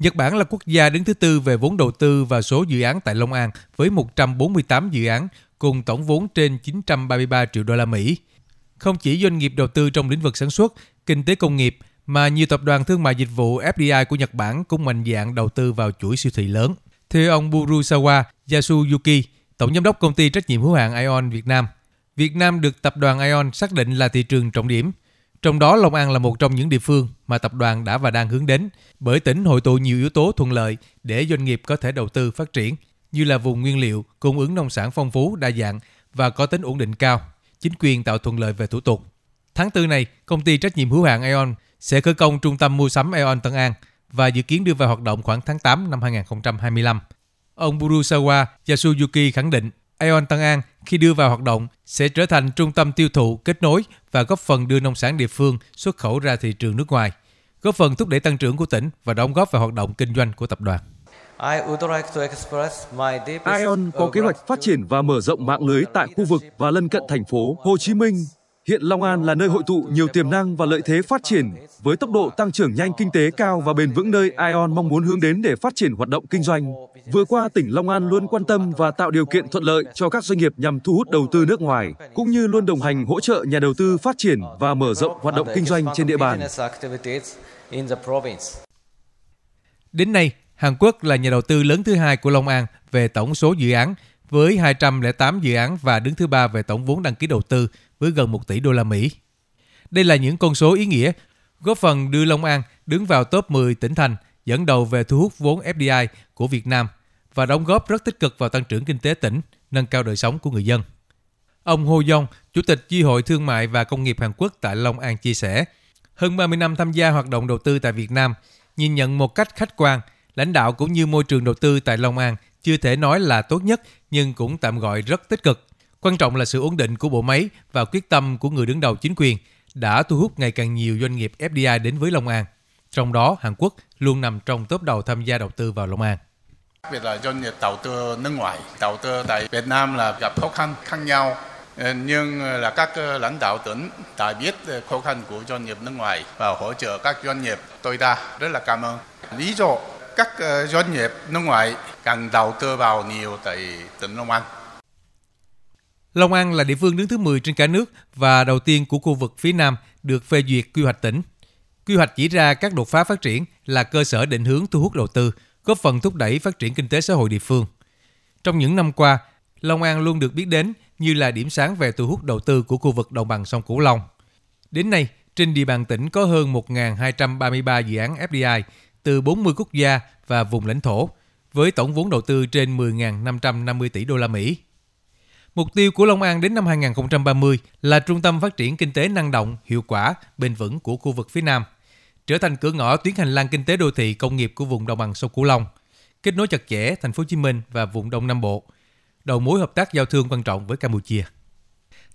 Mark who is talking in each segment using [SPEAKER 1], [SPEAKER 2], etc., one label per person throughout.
[SPEAKER 1] Nhật Bản là quốc gia đứng thứ tư về vốn đầu tư và số dự án tại Long An với 148 dự án cùng tổng vốn trên 933 triệu đô la Mỹ. Không chỉ doanh nghiệp đầu tư trong lĩnh vực sản xuất, kinh tế công nghiệp mà nhiều tập đoàn thương mại dịch vụ FDI của Nhật Bản cũng mạnh dạng đầu tư vào chuỗi siêu thị lớn. Theo ông Burusawa Yasuyuki, tổng giám đốc công ty trách nhiệm hữu hạn Ion Việt Nam, Việt Nam được tập đoàn Ion xác định là thị trường trọng điểm. Trong đó, Long An là một trong những địa phương mà tập đoàn đã và đang hướng đến, bởi tỉnh hội tụ nhiều yếu tố thuận lợi để doanh nghiệp có thể đầu tư phát triển, như là vùng nguyên liệu, cung ứng nông sản phong phú, đa dạng và có tính ổn định cao. Chính quyền tạo thuận lợi về thủ tục. Tháng 4 này, công ty trách nhiệm hữu hạn Aeon sẽ khởi công trung tâm mua sắm Aeon Tân An và dự kiến đưa vào hoạt động khoảng tháng 8 năm 2025. Ông Burusawa Yasuyuki khẳng định Ion Tân An khi đưa vào hoạt động sẽ trở thành trung tâm tiêu thụ, kết nối và góp phần đưa nông sản địa phương xuất khẩu ra thị trường nước ngoài, góp phần thúc đẩy tăng trưởng của tỉnh và đóng góp vào hoạt động kinh doanh của tập đoàn.
[SPEAKER 2] Ion có kế hoạch phát triển và mở rộng mạng lưới tại khu vực và lân cận thành phố Hồ Chí Minh. Hiện Long An là nơi hội tụ nhiều tiềm năng và lợi thế phát triển với tốc độ tăng trưởng nhanh kinh tế cao và bền vững nơi Ion mong muốn hướng đến để phát triển hoạt động kinh doanh. Vừa qua, tỉnh Long An luôn quan tâm và tạo điều kiện thuận lợi cho các doanh nghiệp nhằm thu hút đầu tư nước ngoài, cũng như luôn đồng hành hỗ trợ nhà đầu tư phát triển và mở rộng hoạt động kinh doanh trên địa bàn.
[SPEAKER 1] Đến nay, Hàn Quốc là nhà đầu tư lớn thứ hai của Long An về tổng số dự án với 208 dự án và đứng thứ ba về tổng vốn đăng ký đầu tư với gần 1 tỷ đô la Mỹ. Đây là những con số ý nghĩa, góp phần đưa Long An đứng vào top 10 tỉnh thành dẫn đầu về thu hút vốn FDI của Việt Nam và đóng góp rất tích cực vào tăng trưởng kinh tế tỉnh, nâng cao đời sống của người dân. Ông Hồ Dông, Chủ tịch Chi hội Thương mại và Công nghiệp Hàn Quốc tại Long An chia sẻ, hơn 30 năm tham gia hoạt động đầu tư tại Việt Nam, nhìn nhận một cách khách quan, lãnh đạo cũng như môi trường đầu tư tại Long An chưa thể nói là tốt nhất nhưng cũng tạm gọi rất tích cực. Quan trọng là sự ổn định của bộ máy và quyết tâm của người đứng đầu chính quyền đã thu hút ngày càng nhiều doanh nghiệp FDI đến với Long An. Trong đó, Hàn Quốc luôn nằm trong top đầu tham gia đầu tư vào Long An.
[SPEAKER 3] Đặc biệt là doanh nghiệp đầu tư nước ngoài, đầu tư tại Việt Nam là gặp khó khăn khác nhau. Ờ, nhưng là các ờ, lãnh đạo tỉnh đã biết khó khăn của doanh nghiệp nước ngoài và hỗ trợ các doanh nghiệp tối đa rất là cảm ơn. Lý do các ờ, doanh nghiệp nước ngoài càng đầu tư vào nhiều tại tỉnh Long An.
[SPEAKER 1] Long An là địa phương đứng thứ 10 trên cả nước và đầu tiên của khu vực phía Nam được phê duyệt quy hoạch tỉnh. Quy hoạch chỉ ra các đột phá phát triển là cơ sở định hướng thu hút đầu tư, góp phần thúc đẩy phát triển kinh tế xã hội địa phương. Trong những năm qua, Long An luôn được biết đến như là điểm sáng về thu hút đầu tư của khu vực đồng bằng sông Cửu Long. Đến nay, trên địa bàn tỉnh có hơn 1.233 dự án FDI từ 40 quốc gia và vùng lãnh thổ, với tổng vốn đầu tư trên 10.550 tỷ đô la Mỹ. Mục tiêu của Long An đến năm 2030 là trung tâm phát triển kinh tế năng động, hiệu quả, bền vững của khu vực phía Nam, trở thành cửa ngõ tuyến hành lang kinh tế đô thị công nghiệp của vùng đồng bằng sông Cửu Long, kết nối chặt chẽ thành phố Hồ Chí Minh và vùng Đông Nam Bộ, đầu mối hợp tác giao thương quan trọng với Campuchia.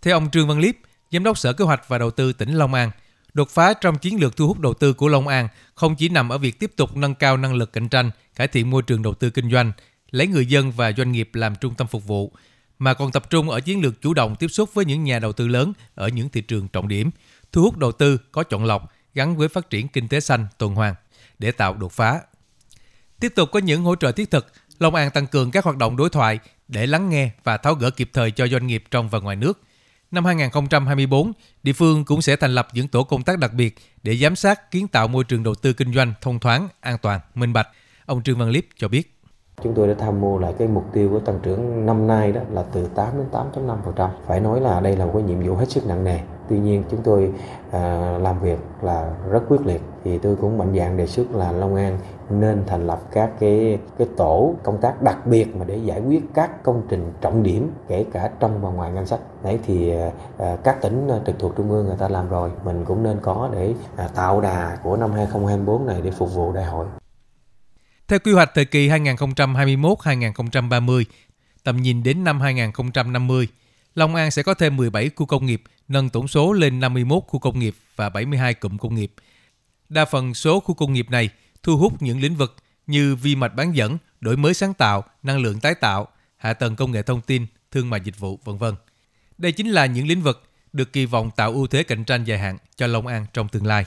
[SPEAKER 1] Theo ông Trương Văn Liếp, Giám đốc Sở Kế hoạch và Đầu tư tỉnh Long An, đột phá trong chiến lược thu hút đầu tư của Long An không chỉ nằm ở việc tiếp tục nâng cao năng lực cạnh tranh, cải thiện môi trường đầu tư kinh doanh, lấy người dân và doanh nghiệp làm trung tâm phục vụ, mà còn tập trung ở chiến lược chủ động tiếp xúc với những nhà đầu tư lớn ở những thị trường trọng điểm, thu hút đầu tư có chọn lọc gắn với phát triển kinh tế xanh tuần hoàn để tạo đột phá. Tiếp tục có những hỗ trợ thiết thực, Long An tăng cường các hoạt động đối thoại để lắng nghe và tháo gỡ kịp thời cho doanh nghiệp trong và ngoài nước. Năm 2024, địa phương cũng sẽ thành lập những tổ công tác đặc biệt để giám sát kiến tạo môi trường đầu tư kinh doanh thông thoáng, an toàn, minh bạch. Ông Trương Văn Liếp cho biết.
[SPEAKER 4] Chúng tôi đã tham mưu lại cái mục tiêu của tăng trưởng năm nay đó là từ 8 đến 8.5%. Phải nói là đây là một cái nhiệm vụ hết sức nặng nề. Tuy nhiên chúng tôi à, làm việc là rất quyết liệt thì tôi cũng mạnh dạn đề xuất là Long An nên thành lập các cái cái tổ công tác đặc biệt mà để giải quyết các công trình trọng điểm kể cả trong và ngoài ngân sách. Đấy thì à, các tỉnh à, trực thuộc trung ương người ta làm rồi, mình cũng nên có để à, tạo đà của năm 2024 này để phục vụ đại hội.
[SPEAKER 1] Theo quy hoạch thời kỳ 2021-2030, tầm nhìn đến năm 2050, Long An sẽ có thêm 17 khu công nghiệp, nâng tổng số lên 51 khu công nghiệp và 72 cụm công nghiệp. Đa phần số khu công nghiệp này thu hút những lĩnh vực như vi mạch bán dẫn, đổi mới sáng tạo, năng lượng tái tạo, hạ tầng công nghệ thông tin, thương mại dịch vụ, vân vân. Đây chính là những lĩnh vực được kỳ vọng tạo ưu thế cạnh tranh dài hạn cho Long An trong tương lai.